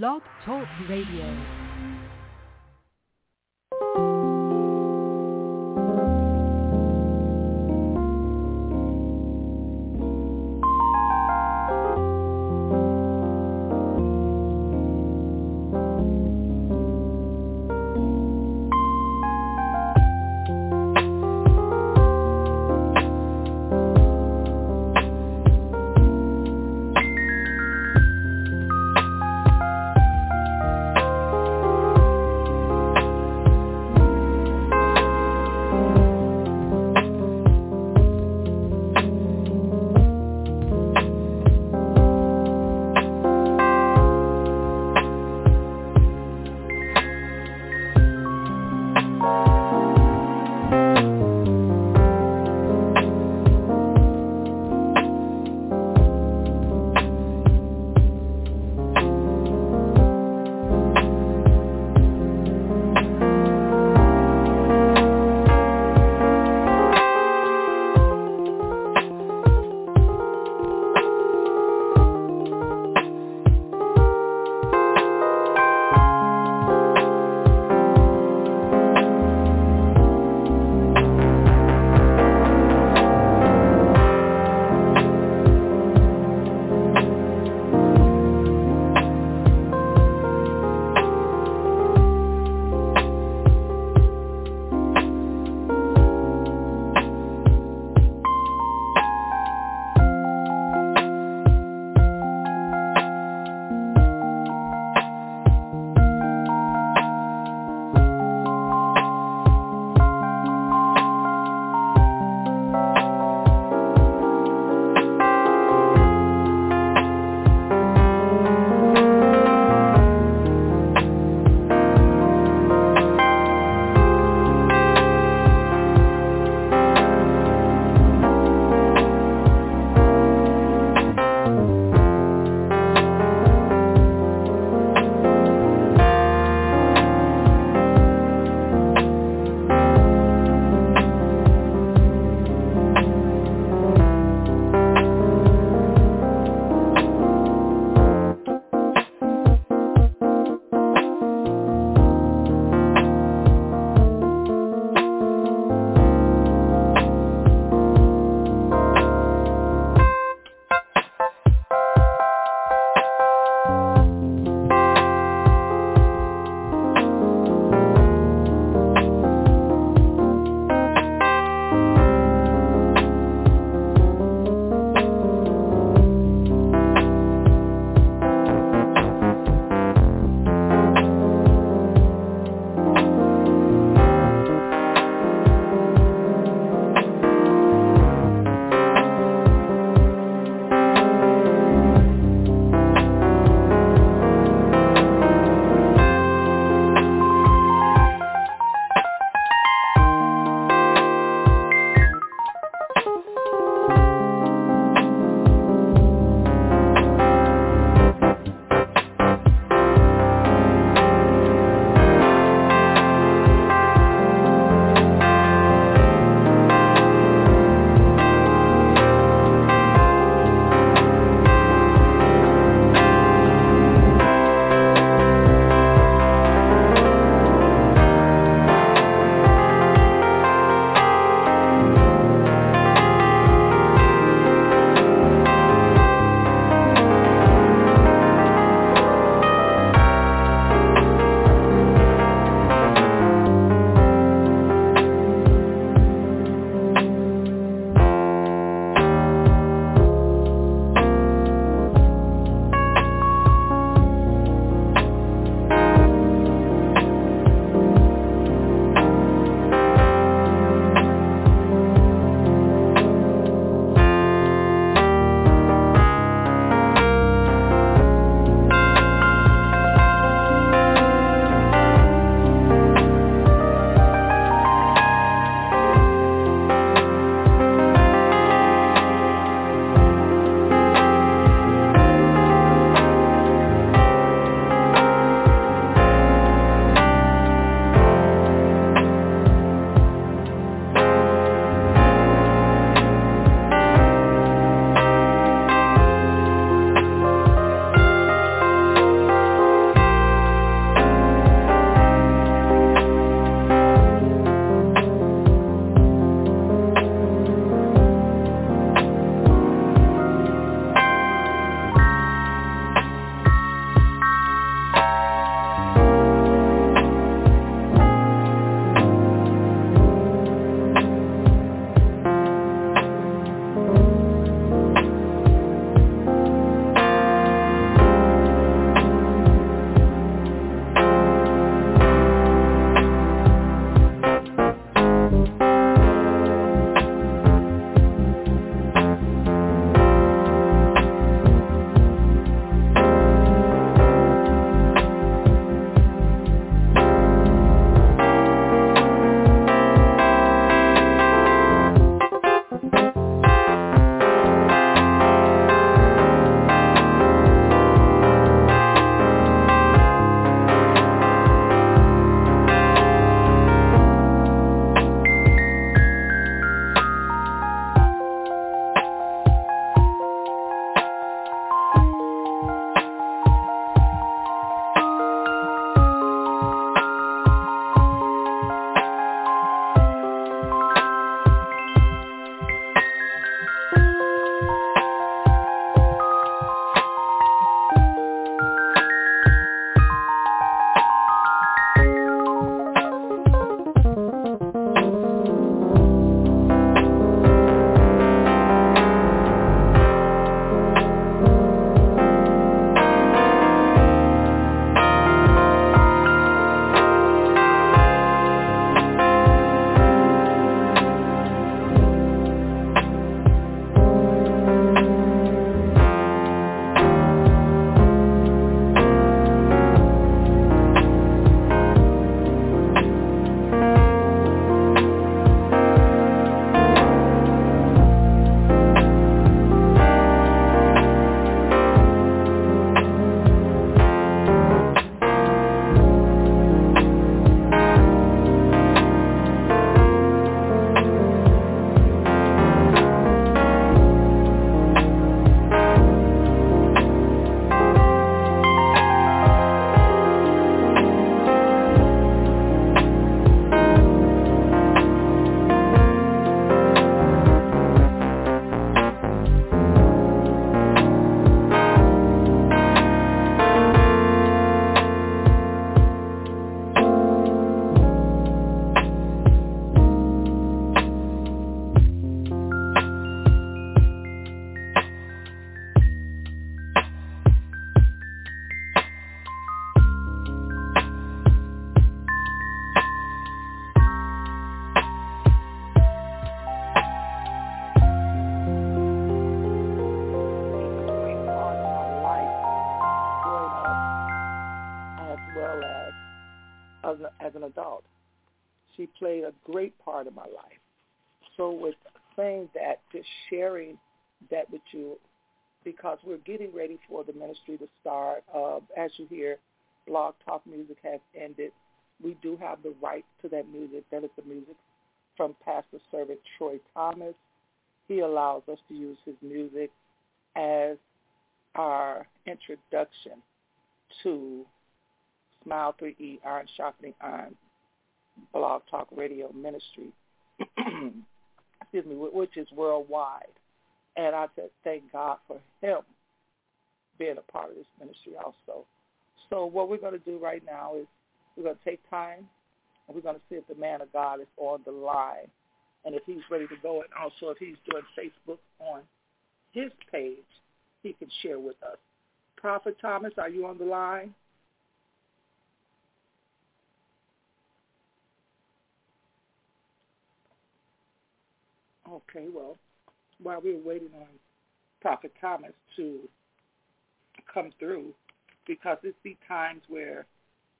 Blog Talk Radio. Played a great part in my life. So with saying that, just sharing that with you, because we're getting ready for the ministry to start. Uh, as you hear, Blog Talk Music has ended. We do have the rights to that music. That is the music from Pastor Servant Troy Thomas. He allows us to use his music as our introduction to Smile 3E Iron Sharpening Iron Blog Talk Radio Ministry, excuse me, which is worldwide. And I said, thank God for him being a part of this ministry also. So what we're going to do right now is we're going to take time and we're going to see if the man of God is on the line and if he's ready to go. And also if he's doing Facebook on his page, he can share with us. Prophet Thomas, are you on the line? Okay, well, while we were waiting on Prophet Thomas to come through, because it's the times where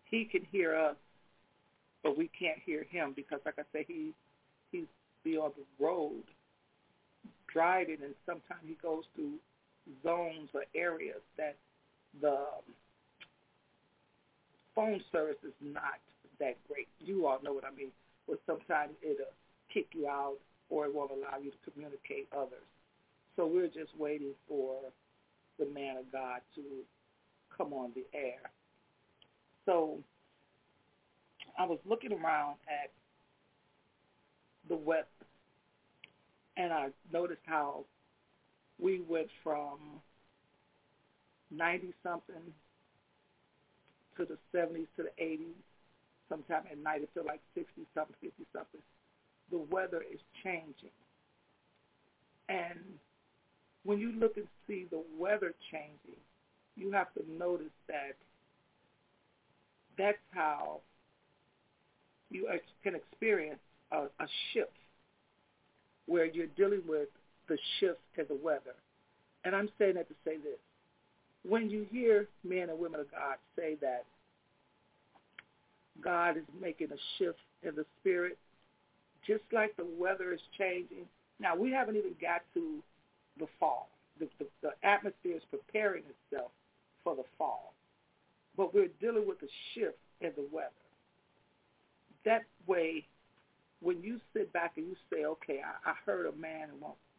he can hear us, but we can't hear him because, like I say, he he's be on the road driving, and sometimes he goes through zones or areas that the um, phone service is not that great. You all know what I mean. But sometimes it'll kick you out or it won't allow you to communicate others. So we're just waiting for the man of God to come on the air. So I was looking around at the web and I noticed how we went from 90 something to the 70s to the 80s. Sometime at night it like 60 something, 50 something. The weather is changing. And when you look and see the weather changing, you have to notice that that's how you can experience a, a shift where you're dealing with the shift in the weather. And I'm saying that to say this. When you hear men and women of God say that God is making a shift in the spirit, just like the weather is changing. Now, we haven't even got to the fall. The, the, the atmosphere is preparing itself for the fall. But we're dealing with a shift in the weather. That way, when you sit back and you say, okay, I, I heard a man,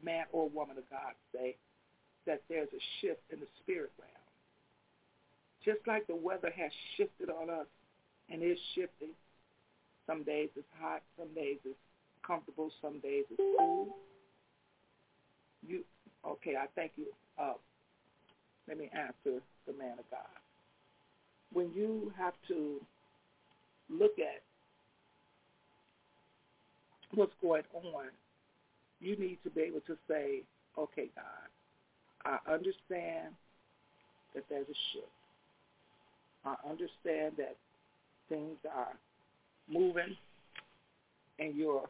man or woman of God say that there's a shift in the spirit realm. Just like the weather has shifted on us and is shifting. Some days it's hot, some days it's comfortable, some days it's cool. You okay, I thank you. Uh, let me answer the man of God. When you have to look at what's going on, you need to be able to say, okay, God, I understand that there's a shift. I understand that things are moving in your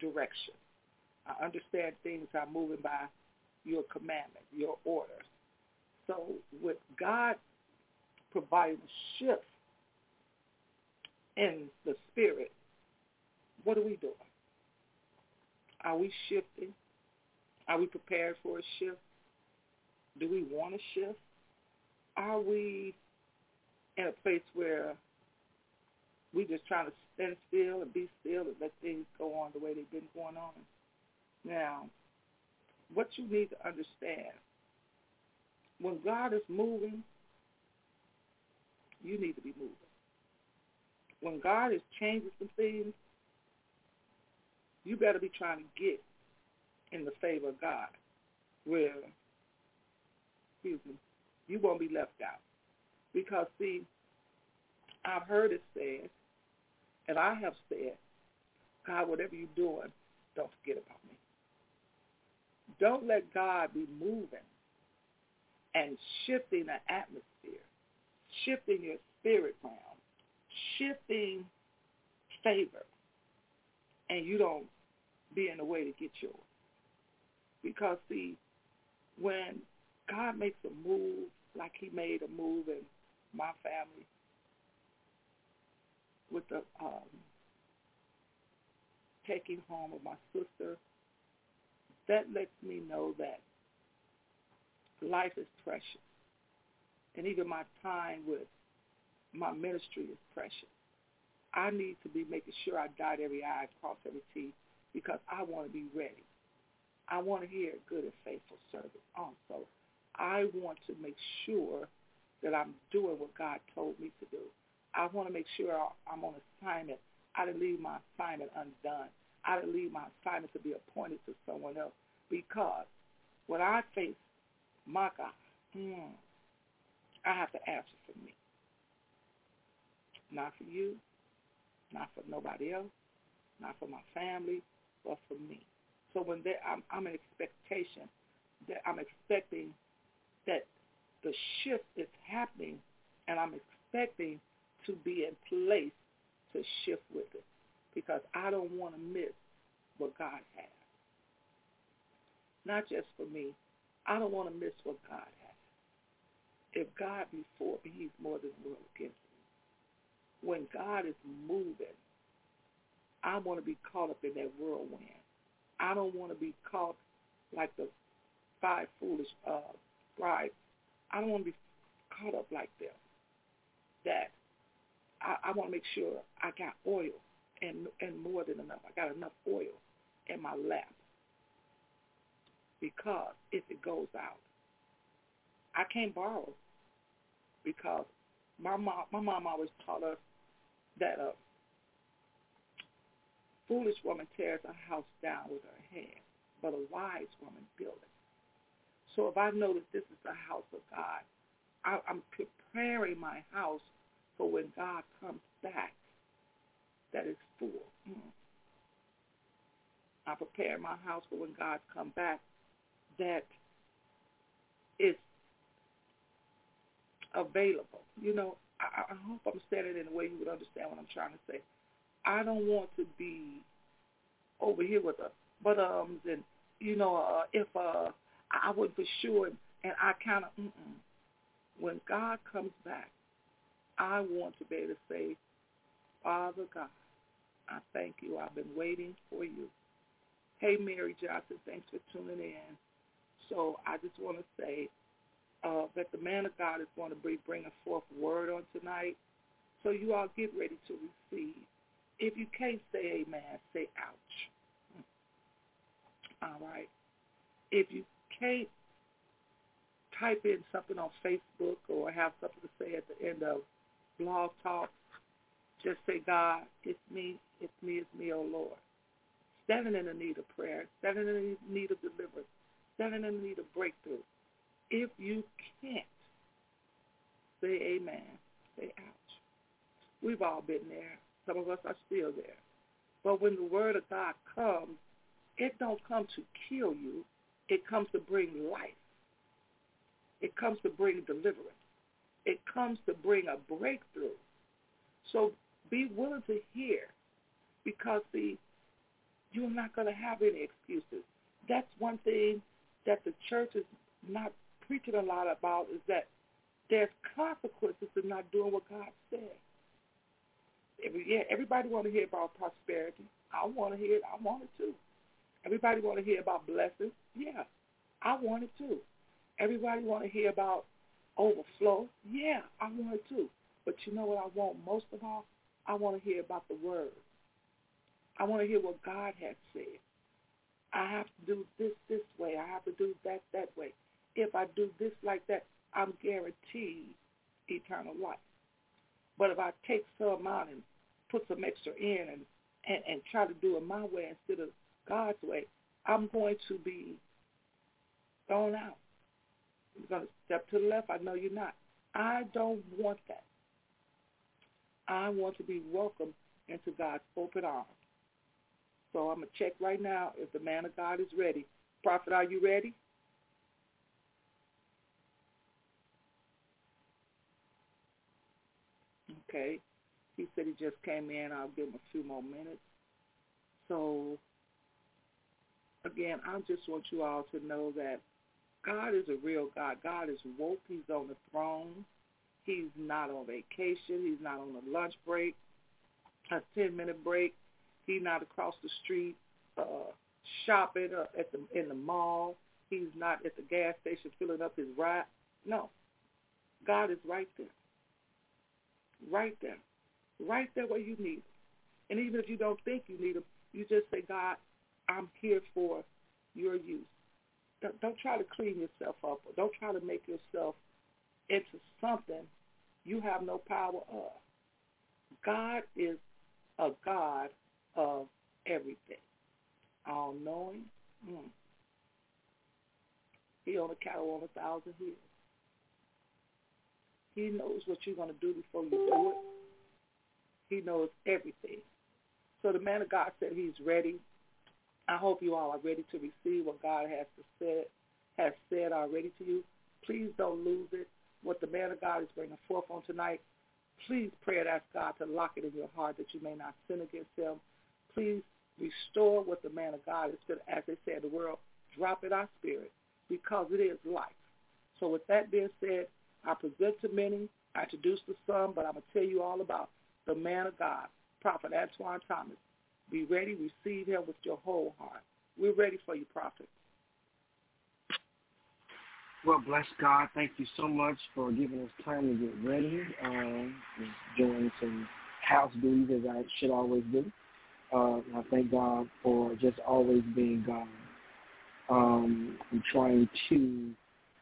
direction. I understand things are moving by your commandment, your orders. So with God providing shift in the spirit, what are we doing? Are we shifting? Are we prepared for a shift? Do we want a shift? Are we in a place where we just trying to stand still and be still and let things go on the way they've been going on? Now, what you need to understand, when God is moving, you need to be moving. When God is changing some things, you better be trying to get in the favor of God where, excuse me, you won't be left out. Because, see, I've heard it said, and I have said, God, whatever you're doing, don't forget about me. Don't let God be moving and shifting the atmosphere, shifting your spirit realm, shifting favor, and you don't be in the way to get yours. Because see, when God makes a move like he made a move in my family, with the um, taking home of my sister, that lets me know that life is precious. And even my time with my ministry is precious. I need to be making sure I dot every I, cross every T, because I want to be ready. I want to hear good and faithful service also. I want to make sure that I'm doing what God told me to do. I want to make sure I'm on assignment. I didn't leave my assignment undone. I didn't leave my assignment to be appointed to someone else because when I face my God, mm, I have to answer for me. Not for you, not for nobody else, not for my family, but for me. So when they, I'm, I'm in expectation that I'm expecting that the shift is happening and I'm expecting to be in place to shift with it because I don't want to miss what God has. Not just for me. I don't want to miss what God has. If God be for me, he's more than world against me. When God is moving, I want to be caught up in that whirlwind. I don't want to be caught like the five foolish uh, scribes. I don't want to be caught up like them. That I, I want to make sure I got oil and and more than enough. I got enough oil in my lap because if it goes out, I can't borrow because my mom my mom always taught us that a foolish woman tears a house down with her hands, but a wise woman builds it. So if I know that this is the house of God, I, I'm preparing my house for when God comes back that is full. Mm. I prepare my house for when God comes back that is available. You know, I, I hope I'm saying it in a way you would understand what I'm trying to say. I don't want to be over here with the but ums and you know uh, if uh, I would for sure and I kind of when God comes back, I want to be able to say, Father God, I thank you. I've been waiting for you. Hey, Mary Johnson, thanks for tuning in. So I just want to say uh, that the man of God is going to be bringing forth word on tonight. So you all get ready to receive. If you can't say amen, say ouch. All right. If you can't type in something on Facebook or have something to say at the end of blog talk, just say, God, it's me, it's me, it's me, oh Lord. Seven in the need of prayer, seven in the need of deliverance, seven in the need of breakthrough. If you can't, say amen, say ouch. We've all been there. Some of us are still there. But when the word of God comes, it don't come to kill you. It comes to bring life. It comes to bring deliverance. It comes to bring a breakthrough. So be willing to hear because, see, you're not going to have any excuses. That's one thing that the church is not preaching a lot about is that there's consequences to not doing what God said. Yeah, everybody want to hear about prosperity. I want to hear it. I want it too. Everybody want to hear about blessings. Yeah, I want it too. Everybody want to hear about overflow. Yeah, I want it too. But you know what I want most of all? I want to hear about the word. I want to hear what God has said. I have to do this this way. I have to do that that way. If I do this like that, I'm guaranteed eternal life. But if I take some out and put some extra in and, and, and try to do it my way instead of God's way, I'm going to be thrown out. You're going to step to the left. I know you're not. I don't want that. I want to be welcomed into God's open arms. So I'm going to check right now if the man of God is ready. Prophet, are you ready? Okay. He said he just came in. I'll give him a few more minutes. So, again, I just want you all to know that God is a real God. God is woke. He's on the throne. He's not on vacation. He's not on a lunch break. a 10-minute break. He's not across the street uh, shopping uh, at the in the mall. He's not at the gas station filling up his ride. No, God is right there, right there, right there where you need him. And even if you don't think you need him, you just say, God, I'm here for your use. Don't, don't try to clean yourself up or don't try to make yourself into something you have no power of. God is a God of everything. All knowing. Mm. He on a cattle on a thousand hills. He knows what you're going to do before you do it. He knows everything. So the man of God said he's ready. I hope you all are ready to receive what God has to say, has said already to you. Please don't lose it. What the man of God is bringing forth on tonight, please pray and ask God to lock it in your heart that you may not sin against him. Please restore what the man of God is going as they say in the world, drop in our spirit because it is life. So with that being said, I present to many, I introduce to some, but I'm going to tell you all about the man of God, Prophet Antoine Thomas. Be ready, receive him with your whole heart. We're ready for you, Prophet. Well, bless God. Thank you so much for giving us time to get ready. Um, doing some house duties as I should always do. Uh, I thank God for just always being God. Um, I'm trying to, you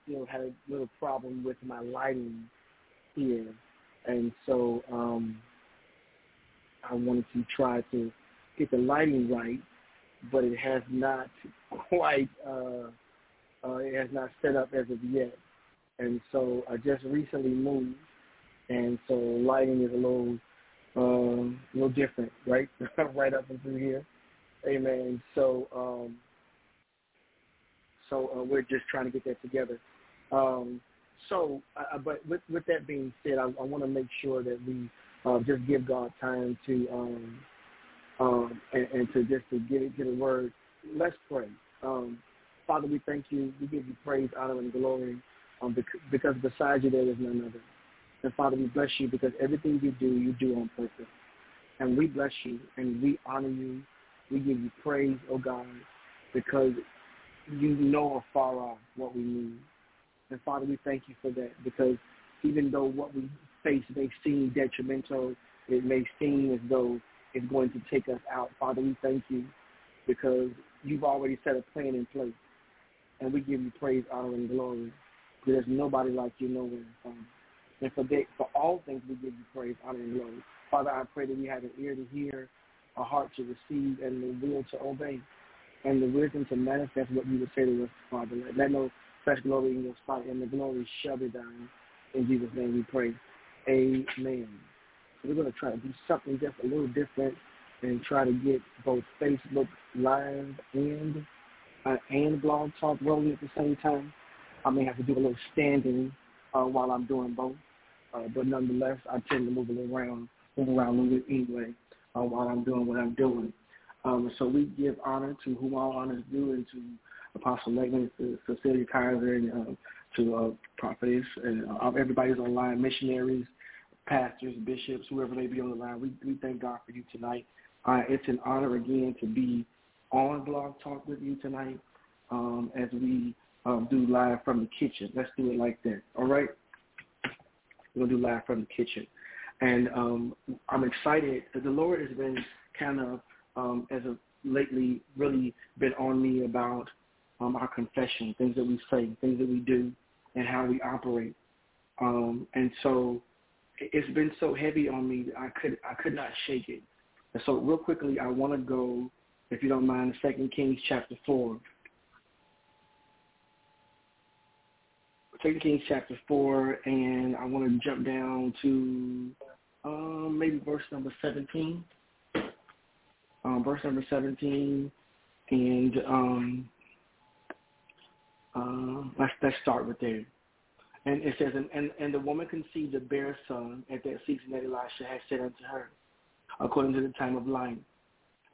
know, had a little problem with my lighting here, and so um, I wanted to try to get the lighting right, but it has not quite, uh, uh, it has not set up as of yet. And so I just recently moved, and so lighting is a little, um, a little different, right? right up and through here. Amen. So, um, so uh, we're just trying to get that together. Um, so, uh, but with, with that being said, I, I want to make sure that we uh, just give God time to um, um, and, and to just to get get a word. Let's pray. Um, Father, we thank you. We give you praise, honor, and glory um, because beside you there is none other. And Father, we bless you because everything you do, you do on purpose. And we bless you and we honor you. We give you praise, oh God, because you know afar off what we need. And Father, we thank you for that because even though what we face may seem detrimental, it may seem as though is going to take us out. Father, we thank you because you've already set a plan in place. And we give you praise, honor, and glory. There's nobody like you nowhere, Father. And for, they, for all things, we give you praise, honor, and glory. Father, I pray that we have an ear to hear, a heart to receive, and the will to obey, and the wisdom to manifest what you would say to us, Father. Let, let no fresh glory in your sight, and the glory shall be thine. In Jesus' name we pray. Amen. We're going to try to do something just a little different and try to get both Facebook Live and uh, and Blog Talk rolling at the same time. I may have to do a little standing uh, while I'm doing both, uh, but nonetheless, I tend to move a little around, move around a little bit anyway uh, while I'm doing what I'm doing. Um, so we give honor to whom all honor is due, and to Apostle Legman, to Cecilia Kaiser, and uh, to uh, prophetess, and uh, everybody's online, missionaries, pastors, bishops, whoever may be on the line. We, we thank God for you tonight. Uh, it's an honor again to be on Blog Talk with you tonight um, as we um, do live from the kitchen. Let's do it like that. All right? We're going to do live from the kitchen. And um, I'm excited. The Lord has been kind of, um, as of lately, really been on me about um, our confession, things that we say, things that we do, and how we operate. Um, and so it's been so heavy on me that I could I could not shake it. And so real quickly, I want to go, if you don't mind, Second Kings chapter four. Second Kings chapter four, and I want to jump down to um, maybe verse number seventeen. Um, verse number seventeen, and um, uh, let's let's start with there. And it says, and, and, and the woman conceived a bare son at that season that Elisha had said unto her, according to the time of light.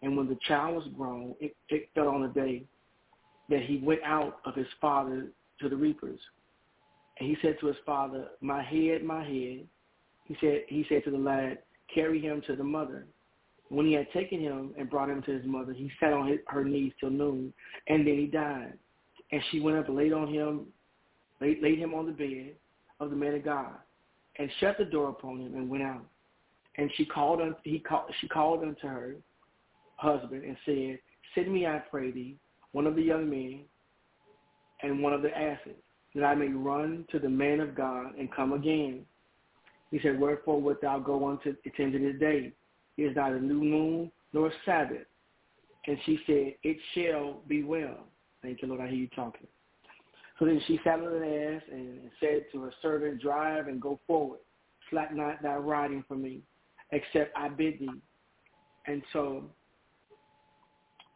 And when the child was grown, it, it fell on a day that he went out of his father to the reapers. And he said to his father, My head, my head. He said, he said to the lad, Carry him to the mother. When he had taken him and brought him to his mother, he sat on his, her knees till noon, and then he died. And she went up and laid on him, laid, laid him on the bed of the man of God, and shut the door upon him and went out. And she called unto he called she called unto her husband and said, Send me, I pray thee, one of the young men and one of the asses, that I may run to the man of God and come again. He said, Wherefore wilt thou go unto attend to this day? It is neither new moon nor Sabbath. And she said, It shall be well. Thank you, Lord. I hear you talking. So then she saddled an ass and said to her servant, Drive and go forward. Slack not thy riding for me, except I bid thee. And so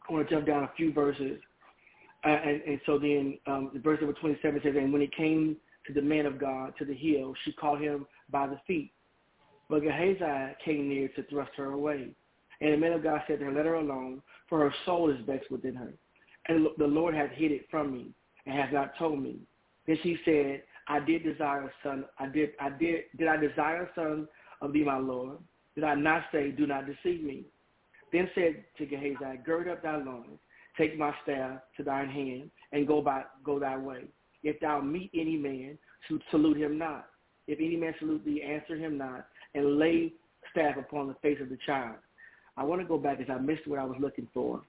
I want to jump down a few verses. Uh, and, and so then um, the verse number 27 says, And when it came to the man of God, to the hill, she caught him by the feet. But Gehazi came near to thrust her away. And the man of God said to her, Let her alone, for her soul is vexed within her. And the Lord hath hid it from me, and has not told me. Then she said, I did desire a son. I did. I did. Did I desire a son of thee, my Lord? Did I not say, Do not deceive me? Then said to Gehazi, Gird up thy loins, take my staff to thine hand, and go by go thy way. If thou meet any man, salute him not. If any man salute thee, answer him not, and lay staff upon the face of the child. I want to go back because I missed what I was looking for.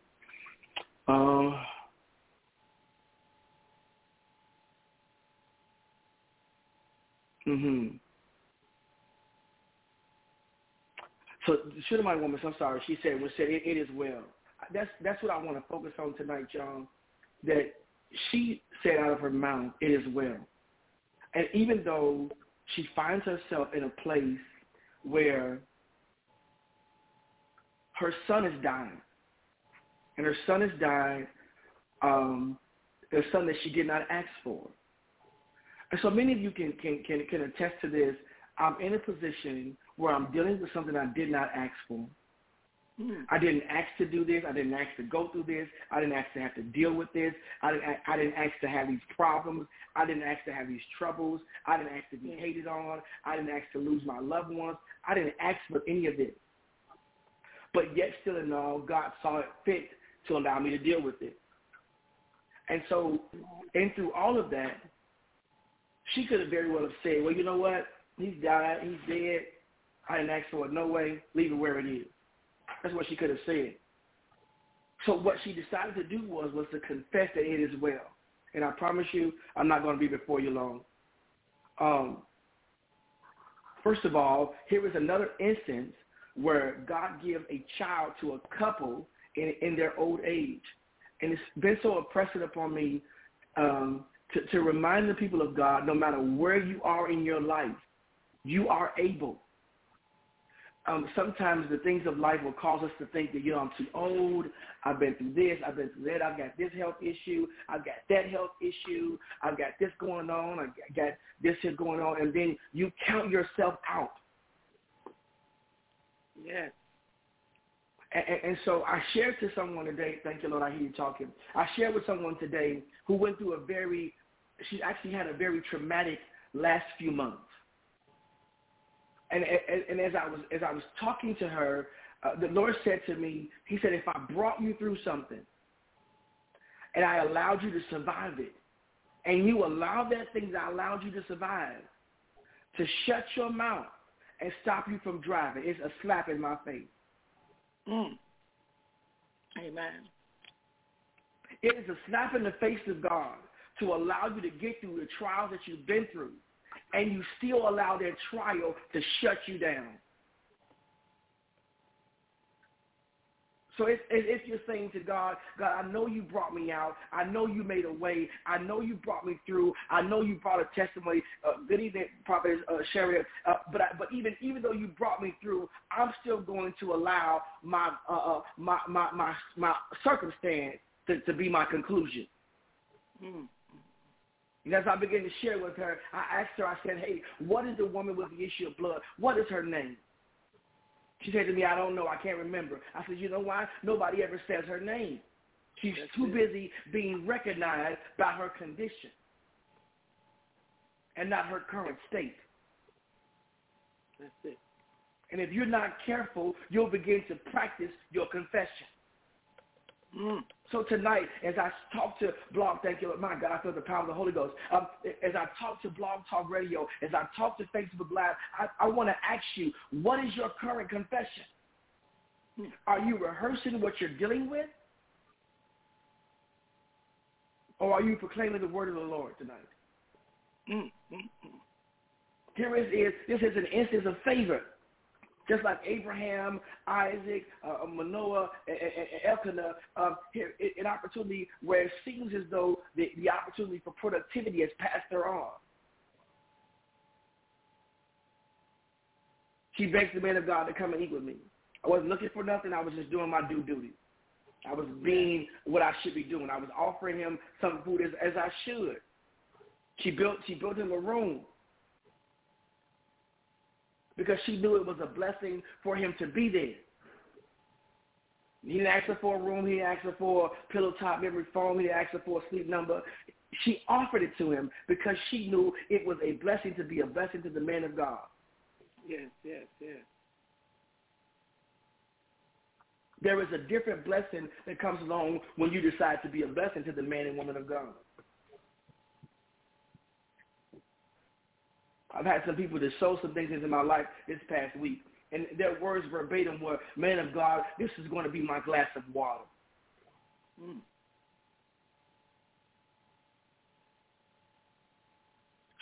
Uh, mm-hmm. So the Shunammite woman, I'm sorry, she said, "Was said it, it is well." That's that's what I want to focus on tonight, John. That she said out of her mouth, "It is well," and even though she finds herself in a place where her son is dying, and her son is dying, um, a son that she did not ask for. And so many of you can can can, can attest to this. I'm in a position where I'm dealing with something I did not ask for. Mm. I didn't ask to do this. I didn't ask to go through this. I didn't ask to have to deal with this. I didn't. I didn't ask to have these problems. I didn't ask to have these troubles. I didn't ask to be hated on. I didn't ask to lose my loved ones. I didn't ask for any of this. But yet, still in all, God saw it fit to allow me to deal with it. And so, and through all of that, she could have very well have said, "Well, you know what? He's died. He's dead. I didn't ask for it. No way. Leave it where it is. That's what she could have said. So what she decided to do was was to confess that it is well. And I promise you, I'm not going to be before you long. Um, first of all, here is another instance where God gave a child to a couple in, in their old age. And it's been so oppressive upon me um, to, to remind the people of God, no matter where you are in your life, you are able um, sometimes the things of life will cause us to think that, you know, I'm too old, I've been through this, I've been through that, I've got this health issue, I've got that health issue, I've got this going on, I've got this here going on, and then you count yourself out. Yes. And, and so I shared to someone today, thank you, Lord, I hear you talking. I shared with someone today who went through a very, she actually had a very traumatic last few months and, and, and as I was as I was talking to her, uh, the Lord said to me, He said, if I brought you through something, and I allowed you to survive it, and you allowed that thing that I allowed you to survive to shut your mouth and stop you from driving, it's a slap in my face. Mm. Amen. It is a slap in the face of God to allow you to get through the trials that you've been through and you still allow that trial to shut you down. So if, if you're saying to God, God, I know you brought me out. I know you made a way. I know you brought me through. I know you brought a testimony. Uh, good evening, Prophet uh, Sherry. Uh, but I, but even even though you brought me through, I'm still going to allow my uh, uh my, my my my circumstance to, to be my conclusion. Mm. And as I began to share with her, I asked her, I said, hey, what is the woman with the issue of blood? What is her name? She said to me, I don't know. I can't remember. I said, you know why? Nobody ever says her name. She's That's too it. busy being recognized by her condition and not her current state. That's it. And if you're not careful, you'll begin to practice your confession. Mm. So tonight, as I talk to Blog, thank you, my God, I feel the power of the Holy Ghost. Um, as I talk to Blog Talk Radio, as I talk to Facebook Live, I, I want to ask you, what is your current confession? Mm. Are you rehearsing what you're dealing with? Or are you proclaiming the word of the Lord tonight? Mm. Here is, is this is an instance of favor. Just like Abraham, Isaac, uh, Manoah, and, and Elkanah, um, an opportunity where it seems as though the, the opportunity for productivity has passed her on. She begs the man of God to come and eat with me. I wasn't looking for nothing. I was just doing my due duty. I was being what I should be doing. I was offering him some food as, as I should. She built she built him a room because she knew it was a blessing for him to be there. He didn't ask her for a room. He didn't ask her for a pillow top memory foam. He didn't ask her for a sleep number. She offered it to him because she knew it was a blessing to be a blessing to the man of God. Yes, yes, yes. There is a different blessing that comes along when you decide to be a blessing to the man and woman of God. I've had some people that show some things into my life this past week, and their words verbatim were, "Man of God, this is going to be my glass of water." Mm.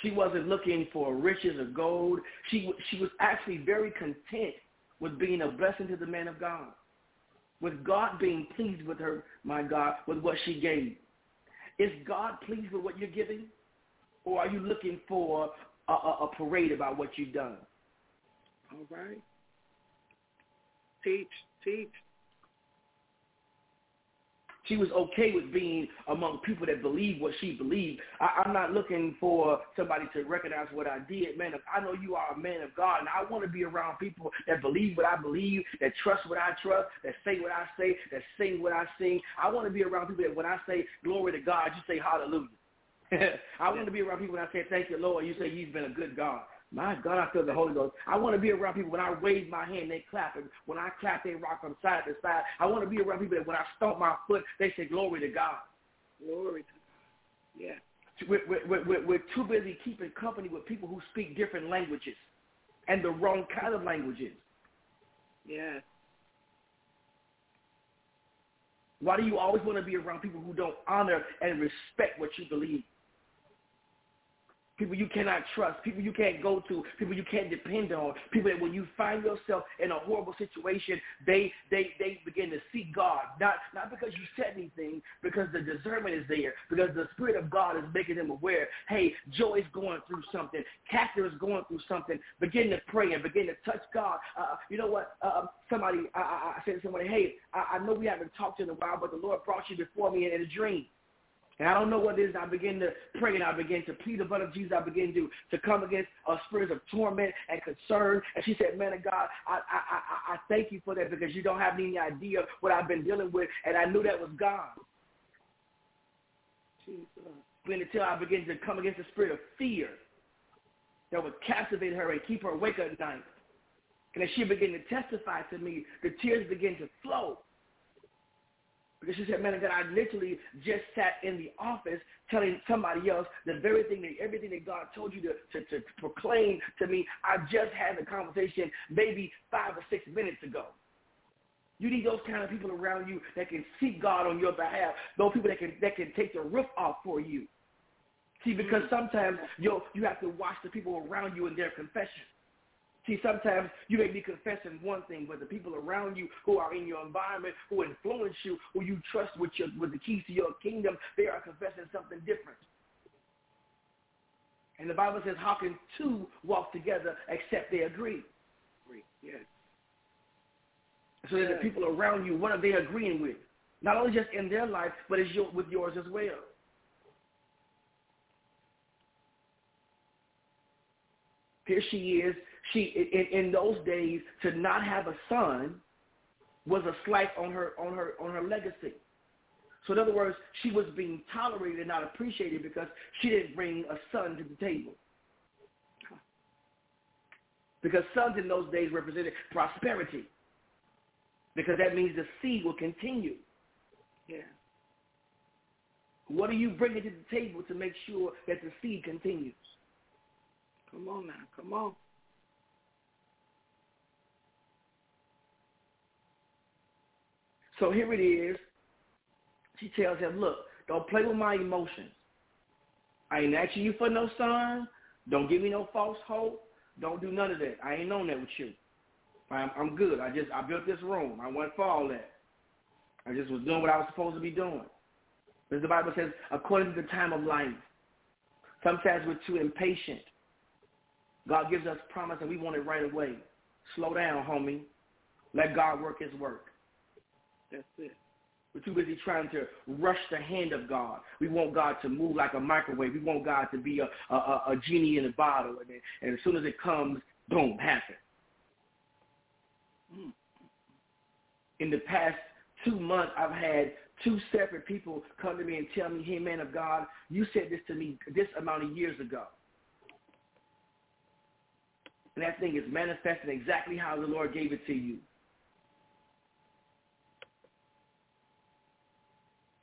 She wasn't looking for riches or gold. She she was actually very content with being a blessing to the man of God, with God being pleased with her, my God, with what she gave. Is God pleased with what you're giving? Or are you looking for a, a, a parade about what you've done. All right. Teach, teach. She was okay with being among people that believe what she believed. I, I'm not looking for somebody to recognize what I did. Man, I know you are a man of God, and I want to be around people that believe what I believe, that trust what I trust, that say what I say, that sing what I sing. I want to be around people that when I say glory to God, you say hallelujah. I want to be around people when I say, thank you, Lord. You say, he's been a good God. My God, I feel the Holy Ghost. I want to be around people when I wave my hand, they clap. And when I clap, they rock from side to side. I want to be around people that when I stomp my foot, they say, glory to God. Glory to God. Yeah. We're, we're, we're, we're too busy keeping company with people who speak different languages and the wrong kind of languages. Yeah. Why do you always want to be around people who don't honor and respect what you believe? People you cannot trust, people you can't go to, people you can't depend on, people that when you find yourself in a horrible situation, they they they begin to seek God. Not not because you said anything, because the discernment is there, because the Spirit of God is making them aware, hey, Joy is going through something, Catherine is going through something. Begin to pray and begin to touch God. Uh, you know what? Uh, somebody, I, I, I said to somebody, hey, I, I know we haven't talked in a while, but the Lord brought you before me in, in a dream. And I don't know what it is. I begin to pray and I begin to plead the blood of Jesus. I begin to, to come against a spirit of torment and concern. And she said, man of God, I, I, I, I thank you for that because you don't have any idea what I've been dealing with. And I knew that was God. Jesus. Until I begin to come against the spirit of fear that would captivate her and keep her awake at night. And as she began to testify to me, the tears began to flow. Because she said, man, God, I literally just sat in the office telling somebody else the very thing that everything that God told you to, to, to proclaim to me, I just had the conversation maybe five or six minutes ago. You need those kind of people around you that can seek God on your behalf. Those people that can that can take the roof off for you. See, because mm. sometimes you you have to watch the people around you in their confession. See, sometimes you may be confessing one thing, but the people around you who are in your environment, who influence you, who you trust with, your, with the keys to your kingdom, they are confessing something different. And the Bible says, how can two walk together except they agree? Agree, yes. So that the people around you, what are they agreeing with? Not only just in their life, but it's your, with yours as well. Here she is she in, in those days to not have a son was a slight on her on her on her legacy. So in other words, she was being tolerated and not appreciated because she didn't bring a son to the table. Because sons in those days represented prosperity. Because that means the seed will continue. Yeah. What are you bringing to the table to make sure that the seed continues? Come on now. Come on. So here it is. She tells him, look, don't play with my emotions. I ain't asking you for no son. Don't give me no false hope. Don't do none of that. I ain't on that with you. I'm, I'm good. I just I built this room. I went for all that. I just was doing what I was supposed to be doing. As the Bible says, according to the time of life. Sometimes we're too impatient. God gives us promise and we want it right away. Slow down, homie. Let God work his work. That's it. We're too busy trying to rush the hand of God. We want God to move like a microwave. We want God to be a, a, a genie in a bottle. And, and, as soon as it comes, boom, happen. Hmm. In the past two months, I've had two separate people come to me and tell me, hey, man of God, you said this to me this amount of years ago. And that thing is manifesting exactly how the Lord gave it to you.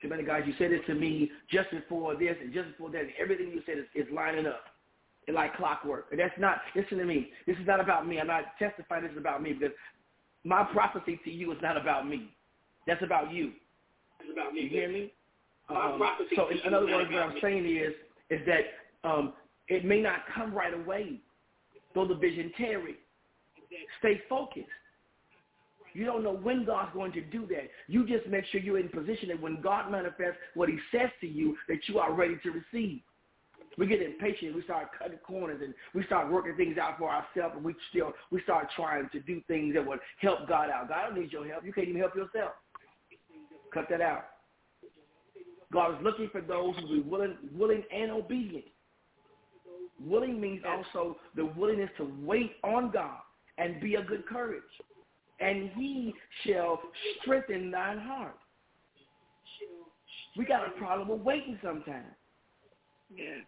Many guys, you said it to me just before this and just before that, and everything you said is, is lining up. It's like clockwork. And that's not, listen to me. This is not about me. I'm not testifying this is about me because my prophecy to you is not about me. That's about you. It's about me. You hear me? Um, so in, in other words, what I'm saying is, is that um, it may not come right away, though the vision tarry. Stay focused. You don't know when God's going to do that. You just make sure you're in position that when God manifests what he says to you, that you are ready to receive. We get impatient. We start cutting corners and we start working things out for ourselves and we still we start trying to do things that would help God out. God don't need your help. You can't even help yourself. Cut that out. God is looking for those who be willing, willing and obedient. Willing means also the willingness to wait on God and be of good courage and he shall strengthen thine heart. We got a problem with waiting sometimes. Yeah.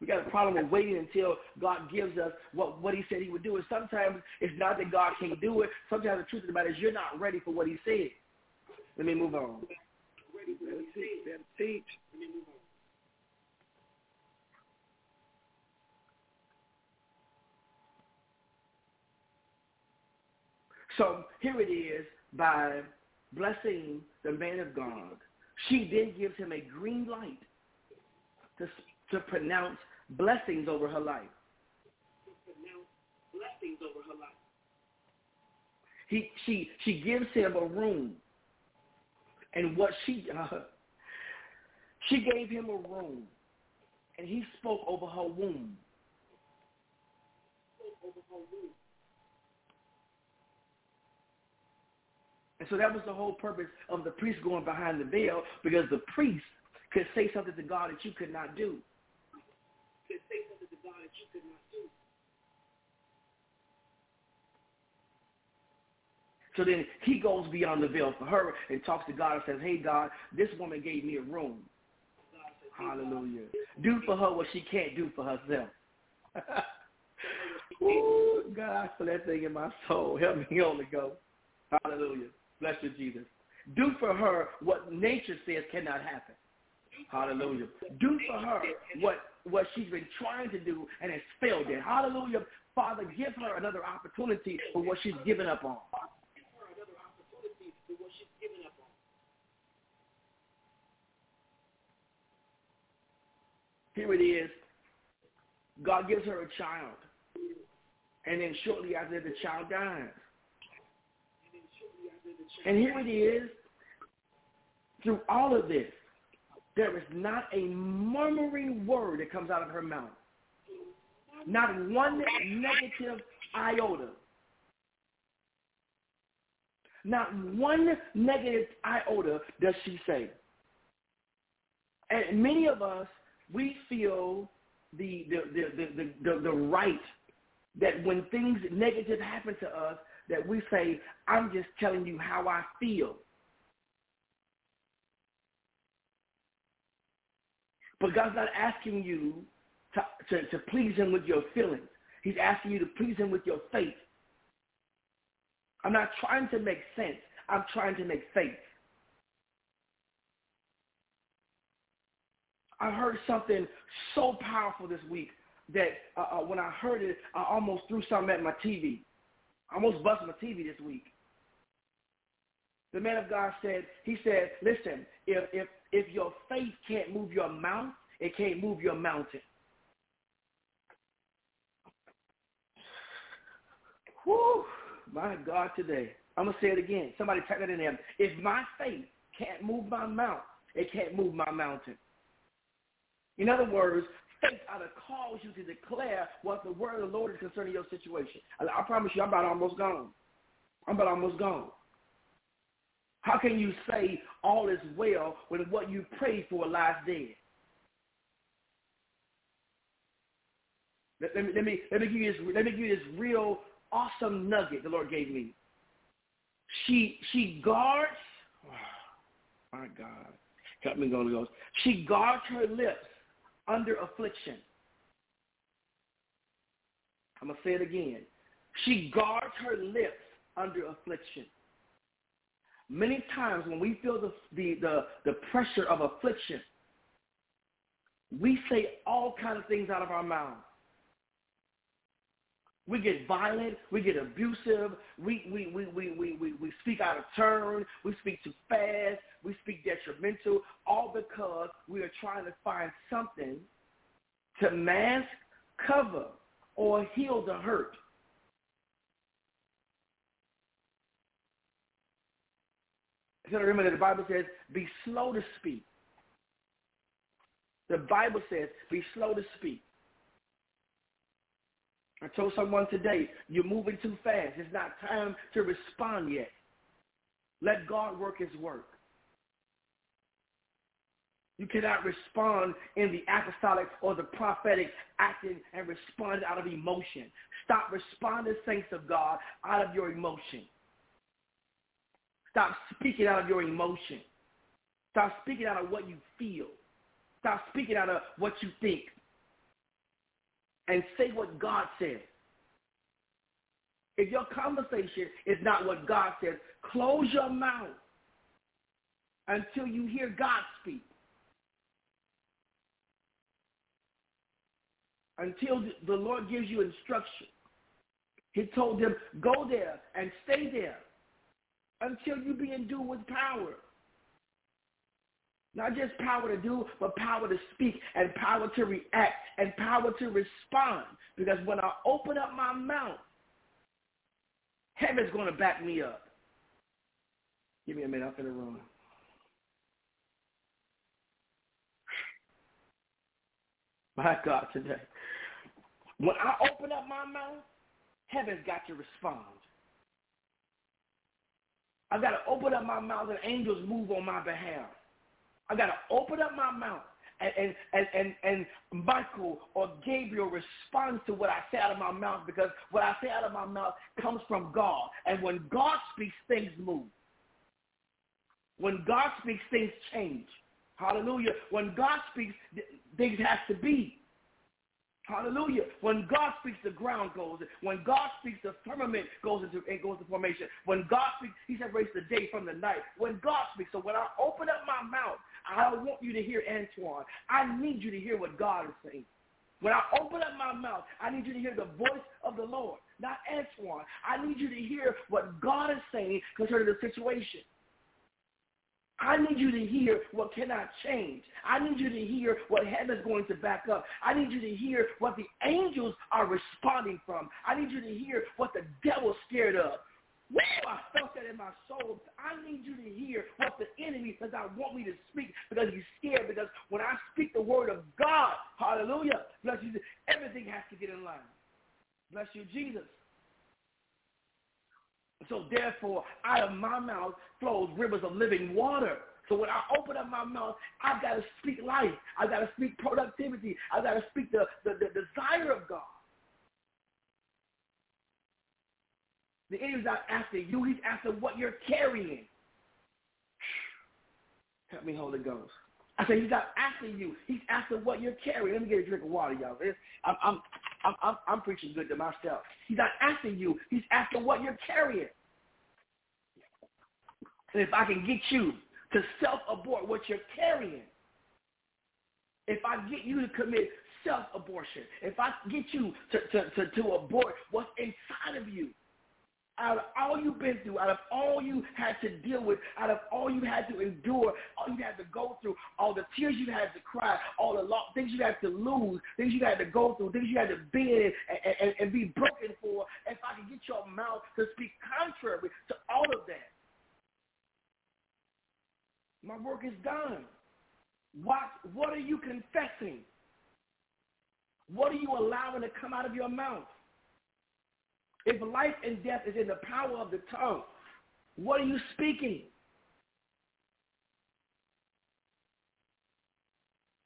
We got a problem with waiting until God gives us what, what he said he would do. And sometimes it's not that God can't do it. Sometimes the truth of the matter is you're not ready for what he said. Let me move on. Let teach. Let me move on. So here it is by blessing the man of God. She then gives him a green light to, to pronounce blessings over her life. He, she, she gives him a room. And what she, uh, she gave him a room. And he spoke over her womb. Over her womb. And so that was the whole purpose of the priest going behind the veil, because the priest could say something to God that you could not do. Could say something to God that you could not do. So then he goes beyond the veil for her and talks to God and says, hey, God, this woman gave me a room. Hallelujah. Do for her what she can't do for herself. oh, God, I feel that thing in my soul. Help me, Holy Ghost. Hallelujah. Bless you, Jesus. Do for her what nature says cannot happen. Hallelujah. Do for her what, what she's been trying to do and has failed at. Hallelujah. Father, give her another opportunity for what she's given up on. Here it is. God gives her a child. And then shortly after the child dies. And here it is. Through all of this, there is not a murmuring word that comes out of her mouth. Not one negative iota. Not one negative iota does she say. And many of us, we feel the, the, the, the, the, the right that when things negative happen to us, that we say, I'm just telling you how I feel. But God's not asking you to, to, to please him with your feelings. He's asking you to please him with your faith. I'm not trying to make sense. I'm trying to make faith. I heard something so powerful this week that uh, uh, when I heard it, I almost threw something at my TV. I almost busted my TV this week. The man of God said, he said, listen, if, if, if your faith can't move your mouth, it can't move your mountain. Whew, my God, today. I'm going to say it again. Somebody type that in there. If my faith can't move my mouth, it can't move my mountain. In other words, faith ought to cause you to declare what the word of the Lord is concerning your situation. I, I promise you, I'm about almost gone. I'm about almost gone. How can you say all is well when what you prayed for lies dead? Let, let, me, let, me, let, me give you this, let me give you this real awesome nugget the Lord gave me. She, she guards, oh, my God, help me, Holy. She guards her lips under affliction. I'm going to say it again. She guards her lips under affliction. Many times when we feel the, the, the, the pressure of affliction, we say all kinds of things out of our mouths. We get violent. We get abusive. We, we, we, we, we, we, we speak out of turn. We speak too fast. We speak detrimental, all because we are trying to find something to mask, cover, or heal the hurt. So remember that the Bible says, be slow to speak. The Bible says, be slow to speak. I told someone today, you're moving too fast. It's not time to respond yet. Let God work his work. You cannot respond in the apostolic or the prophetic acting and respond out of emotion. Stop responding, saints of God, out of your emotion. Stop speaking out of your emotion. Stop speaking out of what you feel. Stop speaking out of what you think. And say what God says. If your conversation is not what God says, close your mouth until you hear God speak. until the Lord gives you instruction. He told them, go there and stay there until you be endued with power. Not just power to do, but power to speak and power to react and power to respond. Because when I open up my mouth, heaven's going to back me up. Give me a minute. I'm the room. My God, today. When I open up my mouth, heaven's got to respond. I've got to open up my mouth and angels move on my behalf. I've got to open up my mouth and, and, and, and, Michael or Gabriel responds to what I say out of my mouth because what I say out of my mouth comes from God. And when God speaks, things move. When God speaks, things change. Hallelujah. When God speaks, things have to be. Hallelujah. When God speaks, the ground goes. When God speaks, the firmament goes into it goes into formation. When God speaks, he separates the day from the night. When God speaks. So when I open up my mouth, I want you to hear Antoine. I need you to hear what God is saying. When I open up my mouth, I need you to hear the voice of the Lord, not Antoine. I need you to hear what God is saying concerning the situation. I need you to hear what cannot change. I need you to hear what heaven is going to back up. I need you to hear what the angels are responding from. I need you to hear what the devil's scared of. Woo, I felt that in my soul. I need you to hear what the enemy says I want me to speak because he's scared. Because when I speak the word of God, hallelujah, bless you, everything has to get in line. Bless you, Jesus. So therefore, out of my mouth flows rivers of living water. So when I open up my mouth, I've got to speak life. I've got to speak productivity. I've got to speak the, the, the desire of God. The enemy's not after you. He's after what you're carrying. Help me, Holy Ghost. I said he's not after you. He's after what you're carrying. Let me get a drink of water, y'all. I'm, I'm, I'm, I'm, I'm preaching good to myself. He's not asking you. He's asking what you're carrying. And if I can get you to self-abort what you're carrying, if I get you to commit self-abortion, if I get you to, to, to, to abort what's inside of you, out of all you've been through, out of all you had to deal with, out of all you had to endure, all you had to go through, all the tears you had to cry, all the lo- things you had to lose, things you had to go through, things you had to be in and, and, and be broken for, if I can get your mouth to speak contrary to all of that, my work is done. What, what are you confessing? What are you allowing to come out of your mouth? If life and death is in the power of the tongue, what are you speaking?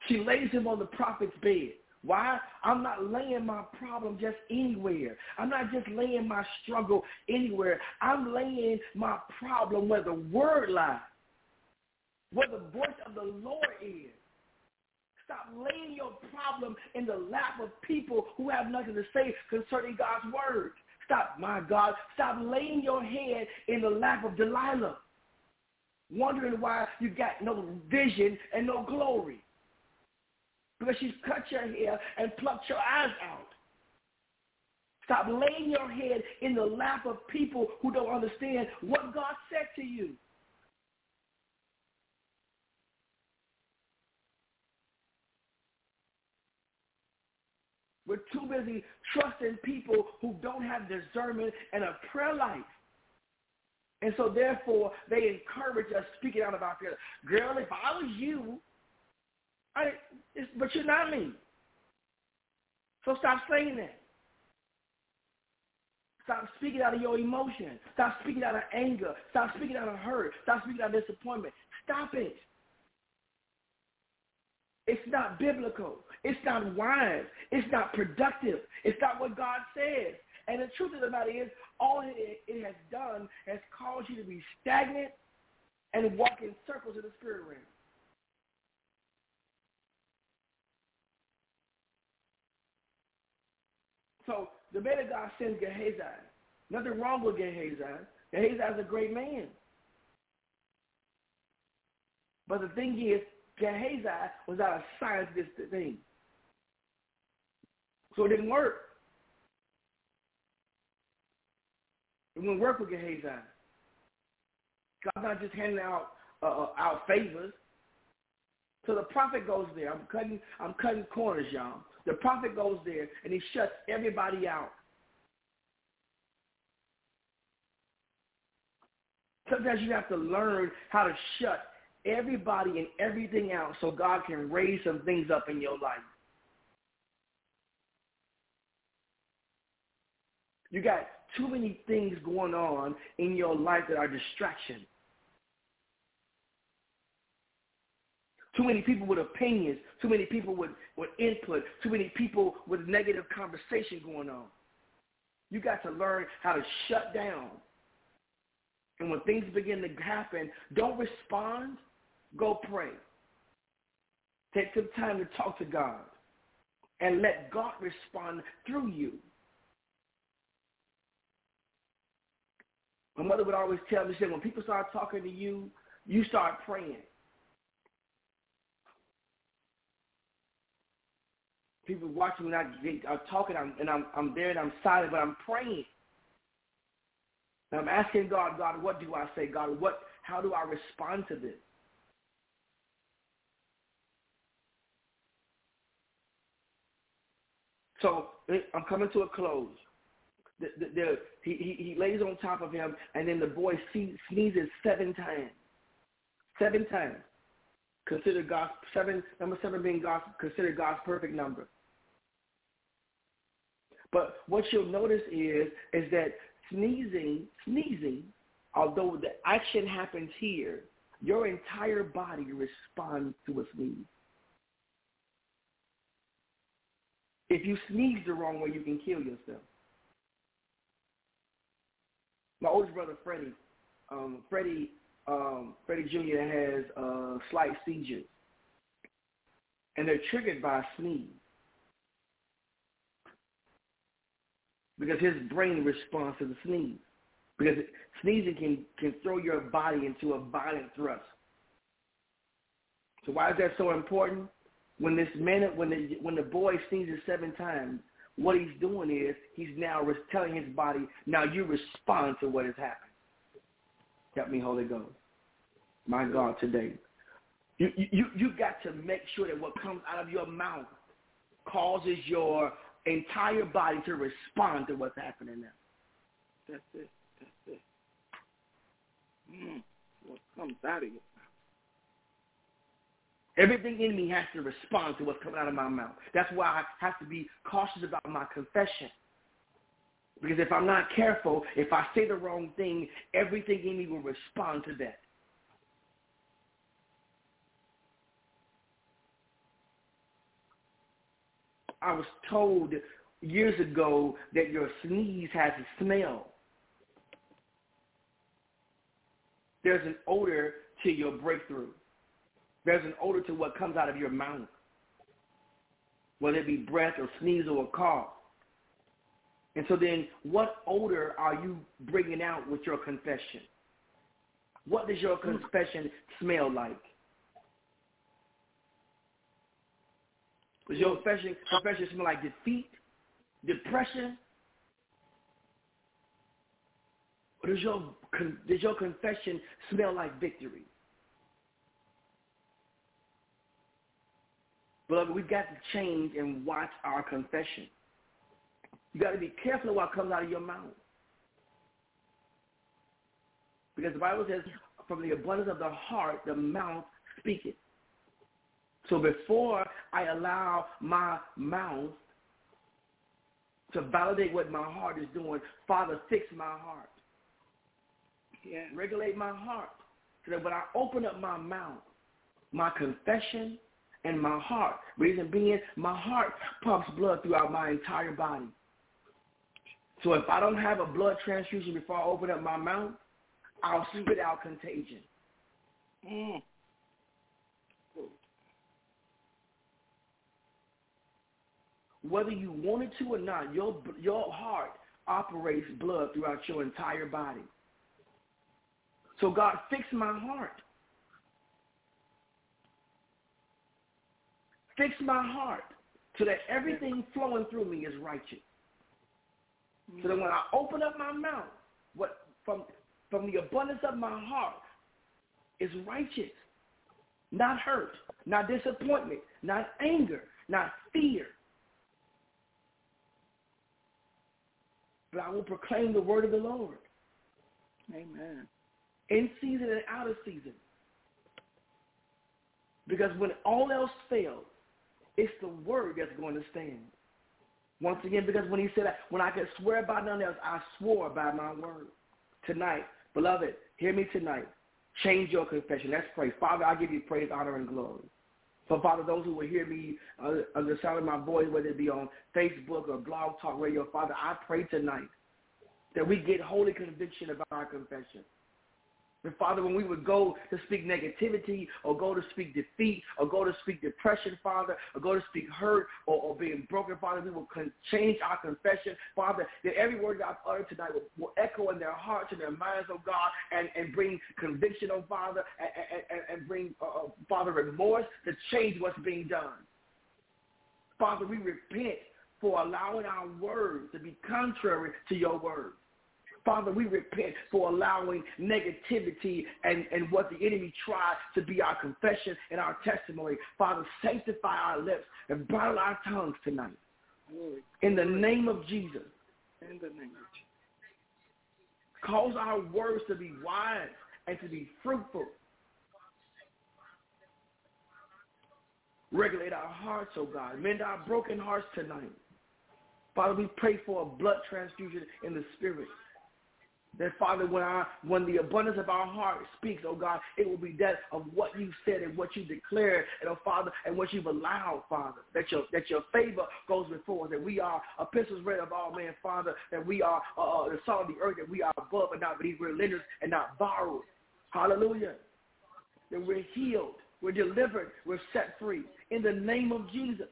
She lays him on the prophet's bed. Why? I'm not laying my problem just anywhere. I'm not just laying my struggle anywhere. I'm laying my problem where the word lies, where the voice of the Lord is. Stop laying your problem in the lap of people who have nothing to say concerning God's word. Stop, my God, stop laying your head in the lap of Delilah, wondering why you got no vision and no glory. Because she's cut your hair and plucked your eyes out. Stop laying your head in the lap of people who don't understand what God said to you. We're too busy trusting people who don't have discernment and a prayer life. And so therefore, they encourage us speaking out about fear. Girl, if I was you, I, but you're not me. So stop saying that. Stop speaking out of your emotion. Stop speaking out of anger. Stop speaking out of hurt. Stop speaking out of disappointment. Stop it. It's not biblical. It's not wise. It's not productive. It's not what God says. And the truth of the matter is, all it, has done has caused you to be stagnant and walk in circles in the spirit realm. So the man of God sends Gehazi. Nothing wrong with Gehazi. Gehazi is a great man. But the thing is, Gehazi was not assigned to this thing. So it didn't work. It wouldn't work with Gehazi. God's not just handing out uh, uh, out favors. So the prophet goes there. I'm cutting I'm cutting corners, y'all. The prophet goes there and he shuts everybody out. Sometimes you have to learn how to shut everybody and everything else so God can raise some things up in your life. You got too many things going on in your life that are distractions. Too many people with opinions, too many people with, with input, too many people with negative conversation going on. You got to learn how to shut down. And when things begin to happen, don't respond Go pray. Take some time to talk to God and let God respond through you. My mother would always tell me, she said, when people start talking to you, you start praying. People watching me, I, I'm talking, I'm, and I'm, I'm there and I'm silent, but I'm praying. And I'm asking God, God, what do I say? God, what, how do I respond to this? So I'm coming to a close. The, the, the, he, he, he lays on top of him, and then the boy sneezes seven times. Seven times. Consider God's seven number seven being God's considered God's perfect number. But what you'll notice is is that sneezing, sneezing, although the action happens here, your entire body responds to a sneeze. If you sneeze the wrong way, you can kill yourself. My oldest brother, Freddie, um, Freddie, um, Freddie Jr. has uh, slight seizures, and they're triggered by a sneeze. because his brain responds to the sneeze. Because sneezing can, can throw your body into a violent thrust. So why is that so important? When this man, when the when the boy sneezes seven times, what he's doing is he's now telling his body, now you respond to what has happened. Help me, Holy Ghost. My God, today. You, you, you got to make sure that what comes out of your mouth causes your entire body to respond to what's happening now. That's it. That's it. Mm. What comes out of you? Everything in me has to respond to what's coming out of my mouth. That's why I have to be cautious about my confession. Because if I'm not careful, if I say the wrong thing, everything in me will respond to that. I was told years ago that your sneeze has a smell. There's an odor to your breakthrough. There's an odor to what comes out of your mouth, whether it be breath or sneeze or a cough. And so then what odor are you bringing out with your confession? What does your confession smell like? Does your confession, confession smell like defeat, depression? Or does your, does your confession smell like victory? Beloved, we've got to change and watch our confession. You got to be careful of what comes out of your mouth. Because the Bible says, from the abundance of the heart, the mouth speaketh. So before I allow my mouth to validate what my heart is doing, Father, fix my heart. Yeah. Regulate my heart. So that when I open up my mouth, my confession and my heart, reason being, my heart pumps blood throughout my entire body. So if I don't have a blood transfusion before I open up my mouth, I'll spit out contagion. Mm. Whether you wanted to or not, your your heart operates blood throughout your entire body. So God, fix my heart. Fix my heart so that everything flowing through me is righteous. So that when I open up my mouth, what from from the abundance of my heart is righteous, not hurt, not disappointment, not anger, not fear. But I will proclaim the word of the Lord. Amen. In season and out of season. Because when all else fails, it's the word that's going to stand. Once again, because when he said, that, when I could swear by none else, I swore by my word. Tonight, beloved, hear me tonight. Change your confession. Let's pray. Father, I give you praise, honor, and glory. For Father, those who will hear me uh, under the sound of my voice, whether it be on Facebook or Blog Talk Radio, Father, I pray tonight that we get holy conviction about our confession. And Father, when we would go to speak negativity or go to speak defeat or go to speak depression, Father, or go to speak hurt or, or being broken, Father, we will con- change our confession, Father, that every word that I've uttered tonight will, will, echo in their hearts and their minds, oh God, and, and bring conviction, oh Father, and, and, and bring, uh, uh, Father, remorse to change what's being done. Father, we repent for allowing our words to be contrary to your word. Father, we repent for allowing negativity and, and what the enemy tried to be our confession and our testimony. Father, sanctify our lips and bridle our tongues tonight. Mm. In the name of Jesus. In the name of Jesus. Cause our words to be wise and to be fruitful. Regulate our hearts, oh God. Mend our broken hearts tonight. Father, we pray for a blood transfusion in the spirit. That Father, when I when the abundance of our heart speaks, oh God, it will be that of what you said and what you declared, and oh Father, and what you've allowed, Father, that your that your favor goes before us, that we are epistles read of all men, Father, that we are uh, uh, the salt of the earth, that we are above and not beneath, we're lenders and not borrowers. Hallelujah. That we're healed, we're delivered, we're set free in the name of Jesus.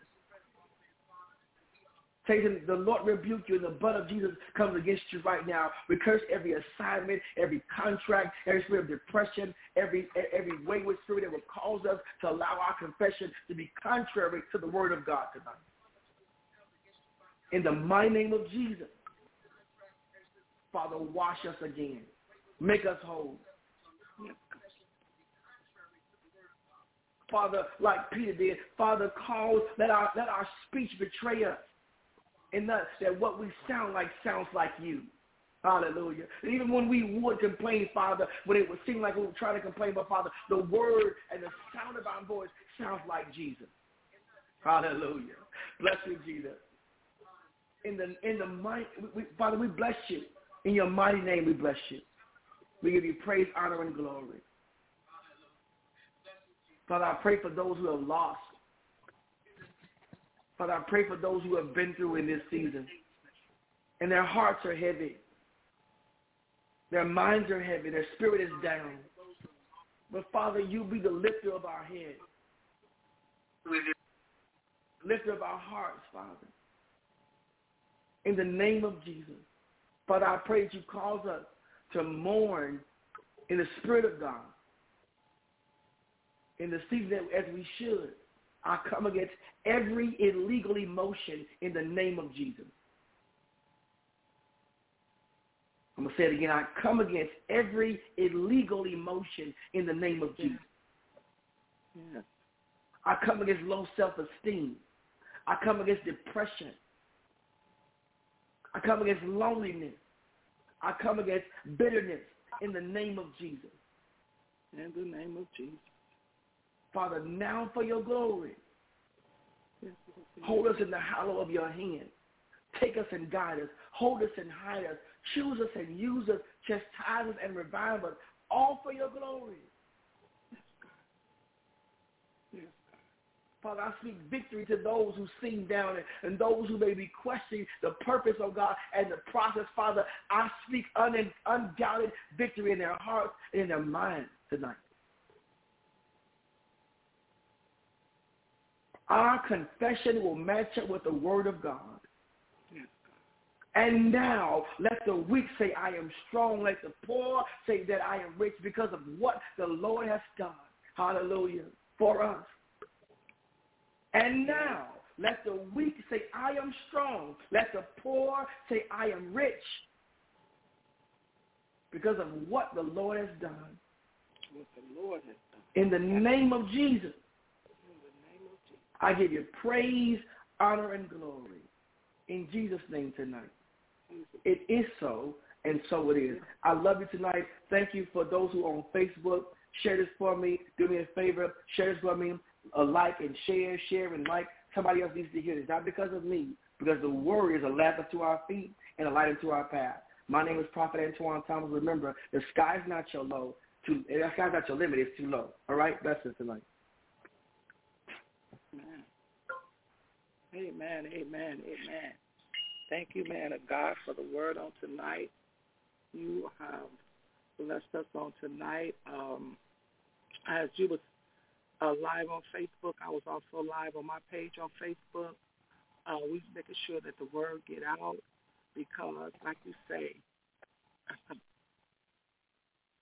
Satan, the Lord rebuke you and the blood of Jesus comes against you right now. We curse every assignment, every contract, every spirit of depression, every every wayward spirit that will cause us to allow our confession to be contrary to the word of God tonight. In the mighty name of Jesus, Father, wash us again. Make us whole. Father, like Peter did, Father, cause let our let our speech betray us. And that, that what we sound like sounds like you. Hallelujah. And even when we would complain, Father, when it would seem like we were trying to complain, but Father, the word and the sound of our voice sounds like Jesus. Hallelujah. Bless you, Jesus. In the in the mighty, Father, we bless you. In your mighty name, we bless you. We give you praise, honor, and glory. Father, I pray for those who have lost. Father, I pray for those who have been through in this season. And their hearts are heavy. Their minds are heavy. Their spirit is down. But Father, you be the lifter of our head. Lifter of our hearts, Father. In the name of Jesus. Father, I pray that you cause us to mourn in the Spirit of God in the season as we should. I come against every illegal emotion in the name of Jesus. I'm going to say it again. I come against every illegal emotion in the name of Jesus. Yeah. I come against low self-esteem. I come against depression. I come against loneliness. I come against bitterness in the name of Jesus. In the name of Jesus. Father, now for your glory. Hold us in the hollow of your hand. Take us and guide us. Hold us and hide us. Choose us and use us. Chastise us and revive us. All for your glory. Father, I speak victory to those who seem down and, those who may be questioning the purpose of God and the process. Father, I speak un- undoubted victory in their hearts and in their minds tonight. Our confession will match up with the word of God. And now let the weak say, I am strong. Let the poor say that I am rich because of what the Lord has done. Hallelujah. For us. And now let the weak say, I am strong. Let the poor say, I am rich because of what the Lord has done. What the Lord has done. In the name of Jesus. I give you praise, honor, and glory in Jesus' name tonight. It is so, and so it is. I love you tonight. Thank you for those who are on Facebook. Share this for me. Do me a favor. Share this for me. A like and share, share and like. Somebody else needs to hear this. Not because of me, because the word is a lamp unto our feet and a light unto our path. My name is Prophet Antoine Thomas. Remember, the sky's not your low. Too, the sky's not your limit. It's too low. All right? That's it tonight. Amen, amen, amen. Thank you, man of God, for the word on tonight. You have blessed us on tonight. Um, as you was uh, live on Facebook, I was also live on my page on Facebook. Uh, we making sure that the word get out because, like you say,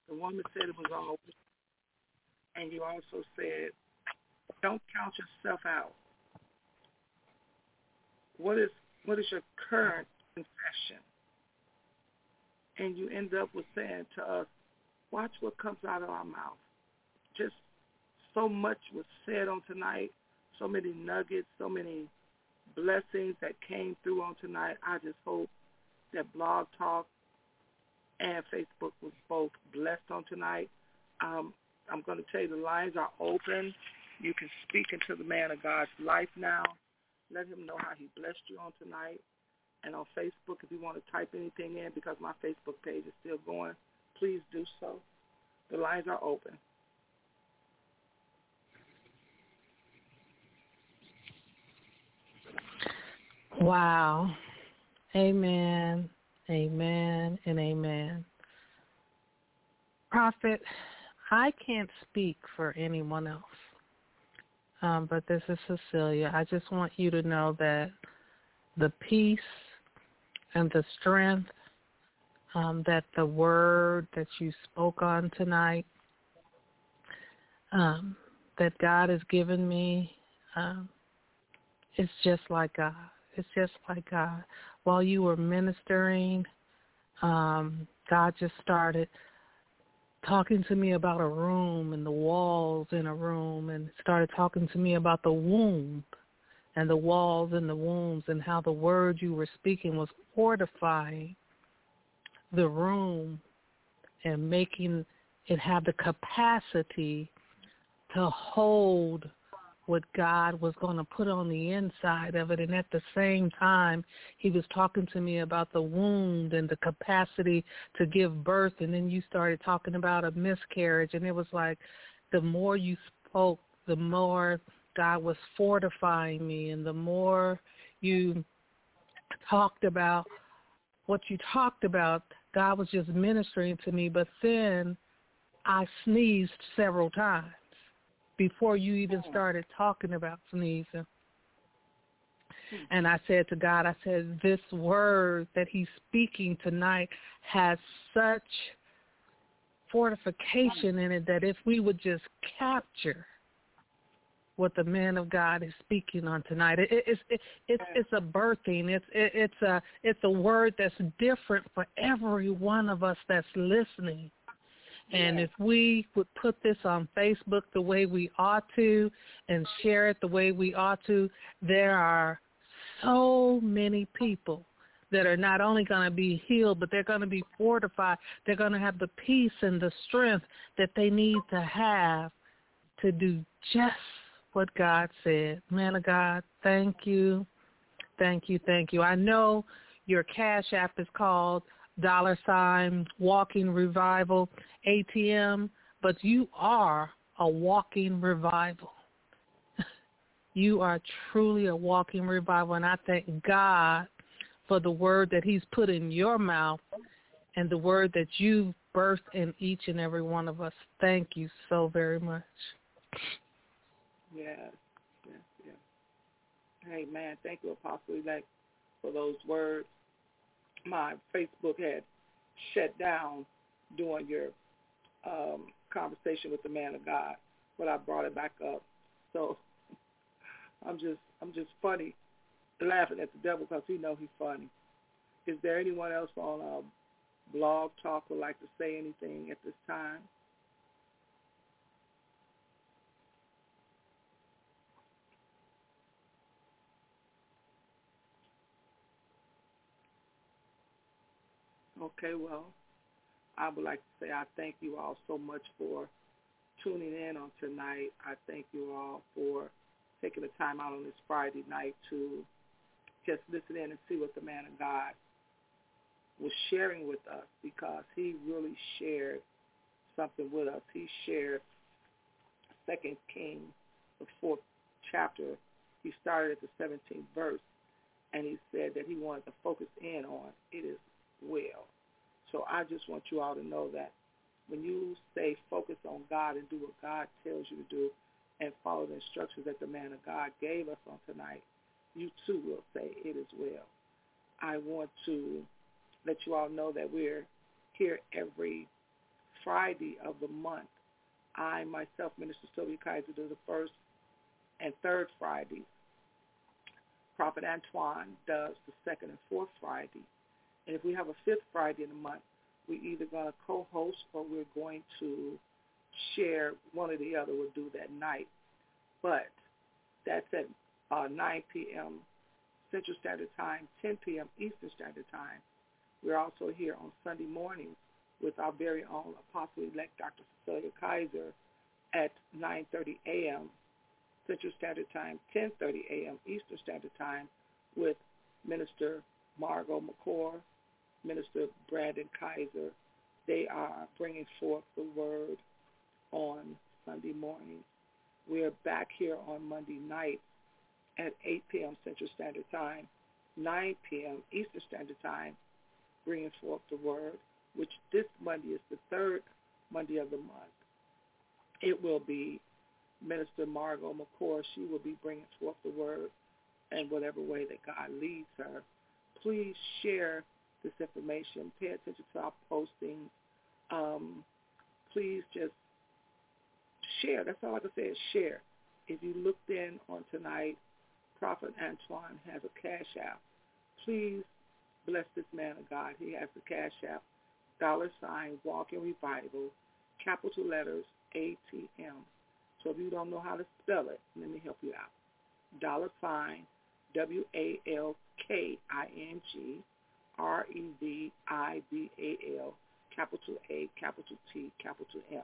the woman said it was all, and you also said, don't count yourself out what is what is your current confession? And you end up with saying to us, watch what comes out of our mouth. Just so much was said on tonight, so many nuggets, so many blessings that came through on tonight. I just hope that Blog Talk and Facebook was both blessed on tonight. Um, I'm going to tell you the lines are open. You can speak into the man of God's life now. Let him know how he blessed you on tonight. And on Facebook, if you want to type anything in, because my Facebook page is still going, please do so. The lines are open. Wow. Amen. Amen and amen. Prophet, I can't speak for anyone else um, but this is Cecilia. I just want you to know that the peace and the strength um, that the word that you spoke on tonight, um, that God has given me, um, it's just like God. It's just like God. While you were ministering, um, God just started talking to me about a room and the walls in a room and started talking to me about the womb and the walls and the wombs and how the word you were speaking was fortifying the room and making it have the capacity to hold what God was going to put on the inside of it. And at the same time, he was talking to me about the wound and the capacity to give birth. And then you started talking about a miscarriage. And it was like the more you spoke, the more God was fortifying me. And the more you talked about what you talked about, God was just ministering to me. But then I sneezed several times before you even started talking about sneezing. Hmm. And I said to God, I said, this word that he's speaking tonight has such fortification in it that if we would just capture what the man of God is speaking on tonight, it, it's it, it's it's a birthing. It's it, it's a it's a word that's different for every one of us that's listening. And if we would put this on Facebook the way we ought to and share it the way we ought to, there are so many people that are not only going to be healed, but they're going to be fortified. They're going to have the peace and the strength that they need to have to do just what God said. Man of God, thank you. Thank you. Thank you. I know your Cash App is called dollar sign walking revival ATM, but you are a walking revival. you are truly a walking revival, and I thank God for the word that he's put in your mouth and the word that you've birthed in each and every one of us. Thank you so very much. Yes, yes, yes. Thank you, Apostle Elect, for those words my Facebook had shut down during your um, conversation with the man of God, but I brought it back up. So I'm just I'm just funny, laughing at the devil because he know he's funny. Is there anyone else on uh, Blog Talk would like to say anything at this time? Okay, well, I would like to say I thank you all so much for tuning in on tonight. I thank you all for taking the time out on this Friday night to just listen in and see what the man of God was sharing with us because he really shared something with us. He shared Second King, the fourth chapter. He started at the 17th verse, and he said that he wanted to focus in on it is well. So I just want you all to know that when you stay focused on God and do what God tells you to do and follow the instructions that the man of God gave us on tonight, you too will say it is well. I want to let you all know that we're here every Friday of the month. I myself, Minister Sylvia Kaiser, do the first and third Fridays. Prophet Antoine does the second and fourth Friday. And if we have a fifth Friday in the month, we're either going to co-host or we're going to share one or the other. We'll do that night. But that's at uh, 9 p.m. Central Standard Time, 10 p.m. Eastern Standard Time. We're also here on Sunday mornings with our very own Apostle-elect Dr. Cecilia Kaiser at 9.30 a.m. Central Standard Time, 10.30 a.m. Eastern Standard Time with Minister Margot McCord Minister Brandon Kaiser. They are bringing forth the word on Sunday morning. We are back here on Monday night at 8 p.m. Central Standard Time, 9 p.m. Eastern Standard Time, bringing forth the word, which this Monday is the third Monday of the month. It will be Minister Margot McCord. She will be bringing forth the word in whatever way that God leads her. Please share this information. Pay attention to our postings. Um, please just share. That's all I can say is share. If you looked in on tonight, Prophet Antoine has a cash app. Please bless this man of God. He has the cash app, dollar sign, walk in revival, capital letters, ATM. So if you don't know how to spell it, let me help you out. Dollar sign, W-A-L-K-I-N-G, R-E-V-I-V-A-L, capital A, capital T, capital M.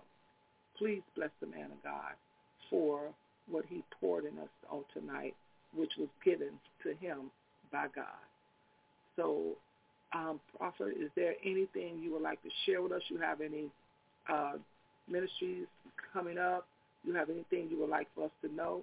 Please bless the man of God for what he poured in us on tonight, which was given to him by God. So, um, Prophet, is there anything you would like to share with us? You have any uh, ministries coming up? You have anything you would like for us to know?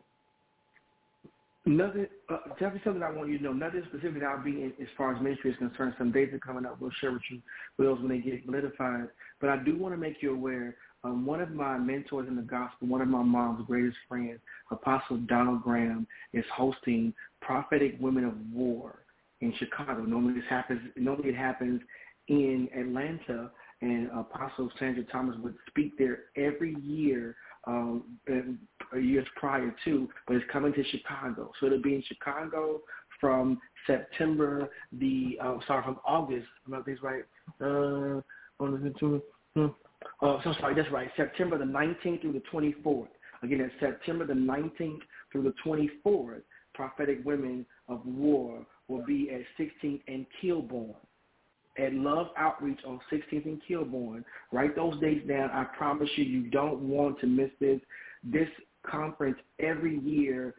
Nothing, uh, definitely something I want you to know. Nothing specific I'll be in as far as ministry is concerned. Some dates are coming up. We'll share with you those when they get solidified. But I do want to make you aware. Um, one of my mentors in the gospel, one of my mom's greatest friends, Apostle Donald Graham, is hosting Prophetic Women of War in Chicago. Normally this happens. Normally it happens in Atlanta, and Apostle Sandra Thomas would speak there every year um, years prior to, but it's coming to Chicago. So it'll be in Chicago from September the uh, sorry from August. I'm not this right. Uh, uh, so sorry, that's right. September the 19th through the 24th. Again, it's September the 19th through the 24th. Prophetic Women of War will be at 16th and Kilbourn at Love Outreach on 16th and Kilbourn. Write those dates down. I promise you, you don't want to miss this. This conference every year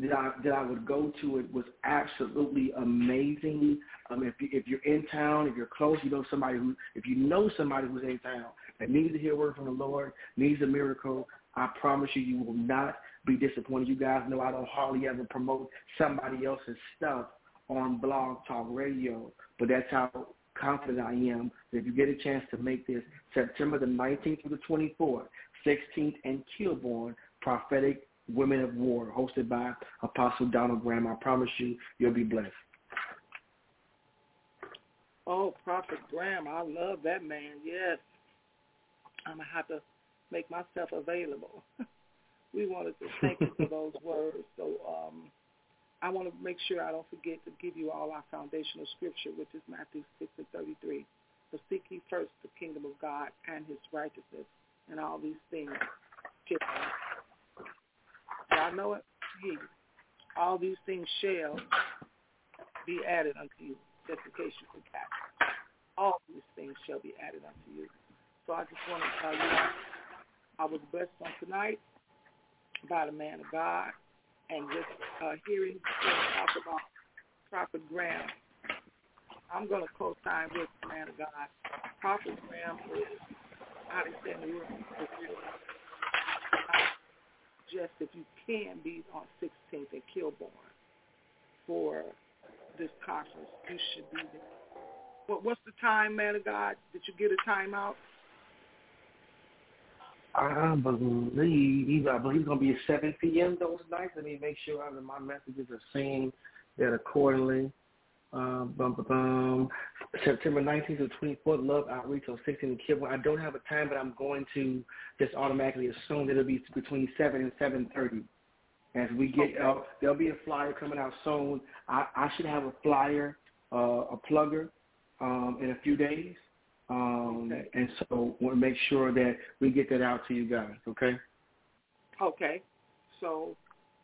that I that I would go to it was absolutely amazing. Um, if you, if you're in town, if you're close, you know somebody who if you know somebody who's in town that needs to hear word from the Lord, needs a miracle, I promise you, you will not be disappointed. You guys know I don't hardly ever promote somebody else's stuff on Blog Talk Radio, but that's how confident I am that if you get a chance to make this September the 19th through the 24th, 16th and Kilbourn, Prophetic Women of War, hosted by Apostle Donald Graham. I promise you, you'll be blessed. Oh, Prophet Graham, I love that man. Yes. I'm going to have to make myself available. we wanted to thank you for those words. So um, I want to make sure I don't forget to give you all our foundational scripture, which is Matthew 6 and 33. But seek ye first the kingdom of God and his righteousness, and all these things. Y'all know it? All these things shall be added unto you, just in case you forgot. All these things shall be added unto you. So I just want to tell you I was blessed on tonight by the man of God and just uh, hearing him talk about Prophet Graham, I'm going to co-sign with the man of God. Prophet Graham is out of St. Louis. Just if you can be on 16th at Kilbourn for this conference, you should be there. What, what's the time, man of God? Did you get a time out? I believe I believe it's gonna be at seven p.m. those nights. Let me make sure that my messages are saying that accordingly. Um, bum, bum, bum. September 19th to 24th, Love Outreach on 16th and Kilbourn. I don't have a time, but I'm going to just automatically assume that it'll be between 7 and 7.30. As we get, okay. uh, there'll be a flyer coming out soon. I, I should have a flyer, uh, a plugger, um, in a few days. Um, okay. And so want to make sure that we get that out to you guys, okay? Okay. So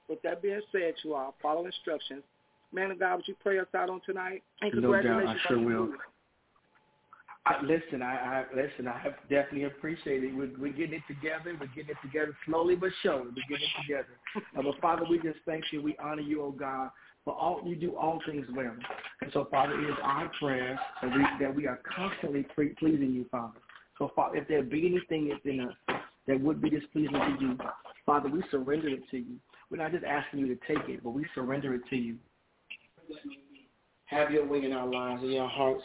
with that being said, you all follow instructions. Man of God, would you pray us out on tonight? And congratulations no doubt, I sure will. I, listen, I, I listen. I have definitely appreciate it. We're, we're getting it together. We're getting it together slowly but surely. We're getting it together. uh, but Father, we just thank you. We honor you, oh God, for all you do all things well. And so, Father, it is our prayer that we that we are constantly pre- pleasing you, Father. So, Father, if there be anything within us that would be displeasing to you, Father, we surrender it to you. We're not just asking you to take it, but we surrender it to you. Have your way in our lives, in our hearts,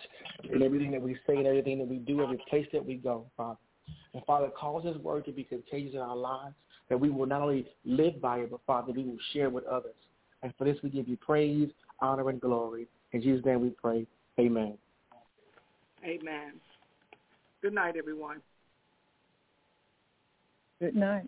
in everything that we say, and everything that we do, every place that we go, Father. And Father, cause this word to be contagious in our lives, that we will not only live by it, but Father, we will share with others. And for this we give you praise, honor, and glory. In Jesus' name we pray. Amen. Amen. Good night, everyone. Good night.